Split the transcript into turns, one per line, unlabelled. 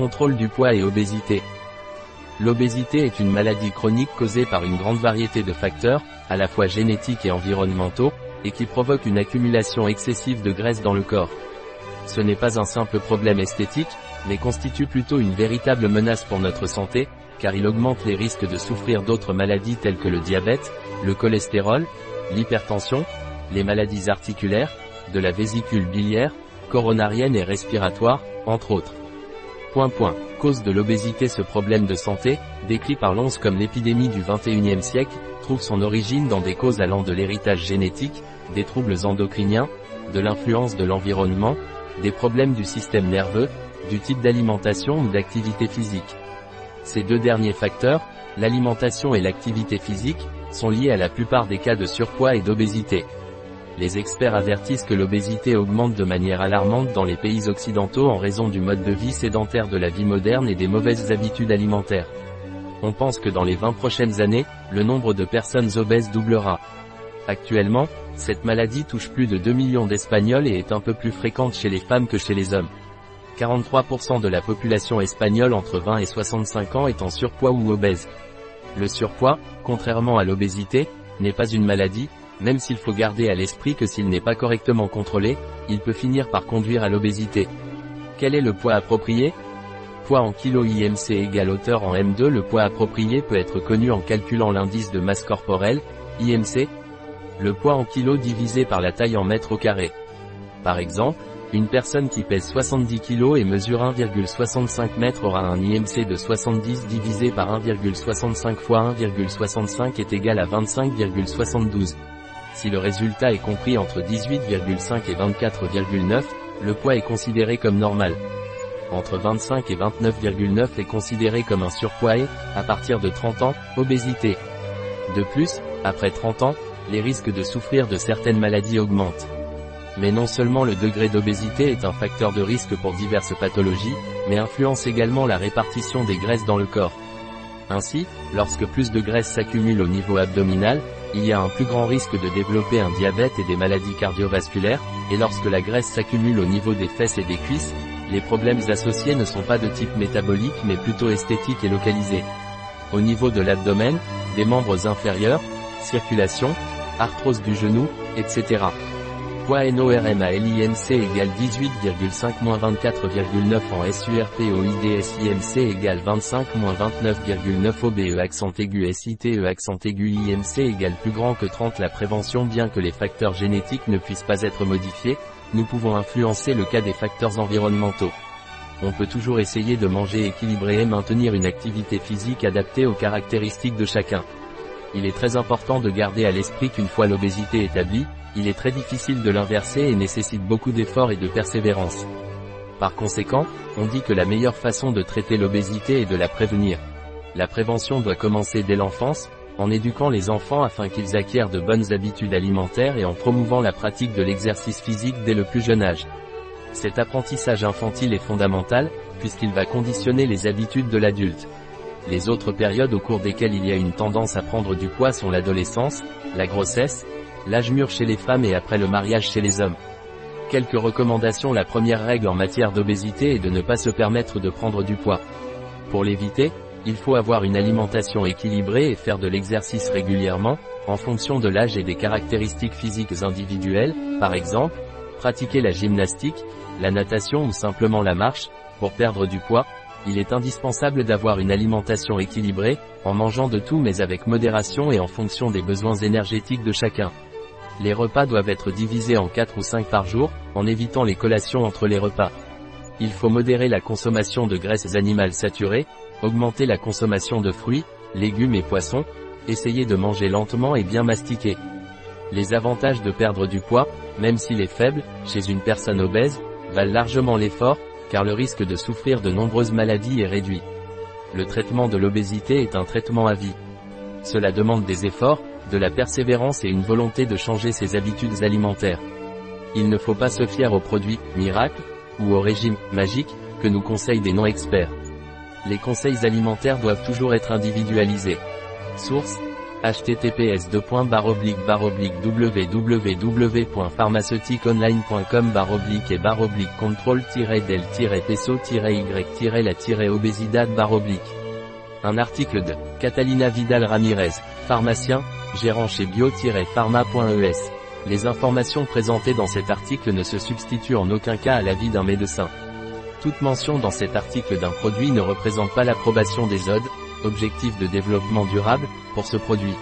Contrôle du poids et obésité. L'obésité est une maladie chronique causée par une grande variété de facteurs, à la fois génétiques et environnementaux, et qui provoque une accumulation excessive de graisse dans le corps. Ce n'est pas un simple problème esthétique, mais constitue plutôt une véritable menace pour notre santé, car il augmente les risques de souffrir d'autres maladies telles que le diabète, le cholestérol, l'hypertension, les maladies articulaires, de la vésicule biliaire, coronarienne et respiratoire, entre autres. Point point. Cause de l'obésité Ce problème de santé, décrit par l'ONS comme l'épidémie du XXIe siècle, trouve son origine dans des causes allant de l'héritage génétique, des troubles endocriniens, de l'influence de l'environnement, des problèmes du système nerveux, du type d'alimentation ou d'activité physique. Ces deux derniers facteurs, l'alimentation et l'activité physique, sont liés à la plupart des cas de surpoids et d'obésité les experts avertissent que l'obésité augmente de manière alarmante dans les pays occidentaux en raison du mode de vie sédentaire de la vie moderne et des mauvaises habitudes alimentaires. On pense que dans les 20 prochaines années, le nombre de personnes obèses doublera. Actuellement, cette maladie touche plus de 2 millions d'Espagnols et est un peu plus fréquente chez les femmes que chez les hommes. 43% de la population espagnole entre 20 et 65 ans est en surpoids ou obèse. Le surpoids, contrairement à l'obésité, n'est pas une maladie, même s'il faut garder à l'esprit que s'il n'est pas correctement contrôlé, il peut finir par conduire à l'obésité. Quel est le poids approprié? Poids en kilo IMC égale hauteur en M2 Le poids approprié peut être connu en calculant l'indice de masse corporelle, IMC, le poids en kilo divisé par la taille en mètres au carré. Par exemple, une personne qui pèse 70 kg et mesure 1,65 m aura un IMC de 70 divisé par 1,65 fois 1,65 est égal à 25,72. Si le résultat est compris entre 18,5 et 24,9, le poids est considéré comme normal. Entre 25 et 29,9 est considéré comme un surpoids et, à partir de 30 ans, obésité. De plus, après 30 ans, les risques de souffrir de certaines maladies augmentent. Mais non seulement le degré d'obésité est un facteur de risque pour diverses pathologies, mais influence également la répartition des graisses dans le corps. Ainsi, lorsque plus de graisse s'accumule au niveau abdominal, il y a un plus grand risque de développer un diabète et des maladies cardiovasculaires, et lorsque la graisse s'accumule au niveau des fesses et des cuisses, les problèmes associés ne sont pas de type métabolique mais plutôt esthétique et localisés. Au niveau de l'abdomen, des membres inférieurs, circulation, arthrose du genou, etc. Poids égale 18,5-24,9 en SURP SIMC égale 25-29,9 OBE accent aigu SITE accent aigu IMC égale plus grand que 30 La prévention bien que les facteurs génétiques ne puissent pas être modifiés, nous pouvons influencer le cas des facteurs environnementaux. On peut toujours essayer de manger équilibré et maintenir une activité physique adaptée aux caractéristiques de chacun. Il est très important de garder à l'esprit qu'une fois l'obésité établie, il est très difficile de l'inverser et nécessite beaucoup d'efforts et de persévérance. Par conséquent, on dit que la meilleure façon de traiter l'obésité est de la prévenir. La prévention doit commencer dès l'enfance, en éduquant les enfants afin qu'ils acquièrent de bonnes habitudes alimentaires et en promouvant la pratique de l'exercice physique dès le plus jeune âge. Cet apprentissage infantile est fondamental, puisqu'il va conditionner les habitudes de l'adulte. Les autres périodes au cours desquelles il y a une tendance à prendre du poids sont l'adolescence, la grossesse, l'âge mûr chez les femmes et après le mariage chez les hommes. Quelques recommandations La première règle en matière d'obésité est de ne pas se permettre de prendre du poids. Pour l'éviter, il faut avoir une alimentation équilibrée et faire de l'exercice régulièrement, en fonction de l'âge et des caractéristiques physiques individuelles, par exemple, pratiquer la gymnastique, la natation ou simplement la marche, pour perdre du poids, il est indispensable d'avoir une alimentation équilibrée, en mangeant de tout mais avec modération et en fonction des besoins énergétiques de chacun. Les repas doivent être divisés en 4 ou 5 par jour, en évitant les collations entre les repas. Il faut modérer la consommation de graisses animales saturées, augmenter la consommation de fruits, légumes et poissons, essayer de manger lentement et bien mastiquer. Les avantages de perdre du poids, même s'il est faible, chez une personne obèse, valent largement l'effort, car le risque de souffrir de nombreuses maladies est réduit. Le traitement de l'obésité est un traitement à vie. Cela demande des efforts, de la persévérance et une volonté de changer ses habitudes alimentaires. Il ne faut pas se fier aux produits miracles ou au régime magique que nous conseillent des non-experts. Les conseils alimentaires doivent toujours être individualisés. Source https www.pharmaceutiqueonline.com et baroblique contrôle-del-peso-y-la- obesidad Un article de Catalina Vidal Ramirez, pharmacien, gérant chez bio-pharma.es. Les informations présentées dans cet article ne se substituent en aucun cas à l'avis d'un médecin. Toute mention dans cet article d'un produit ne représente pas l'approbation des ODE, objectifs de développement durable, pour ce produit.